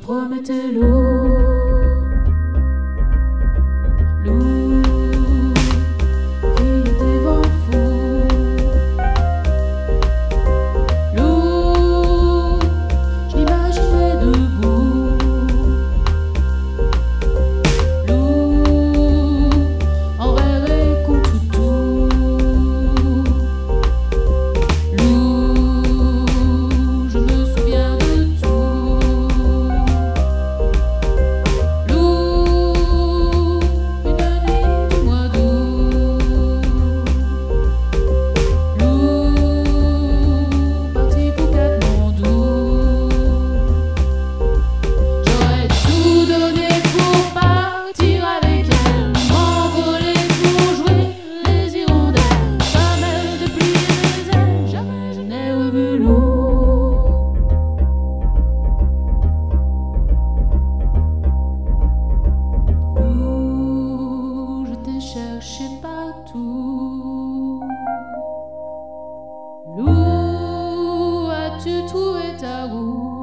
promettent l'eau. lagoon.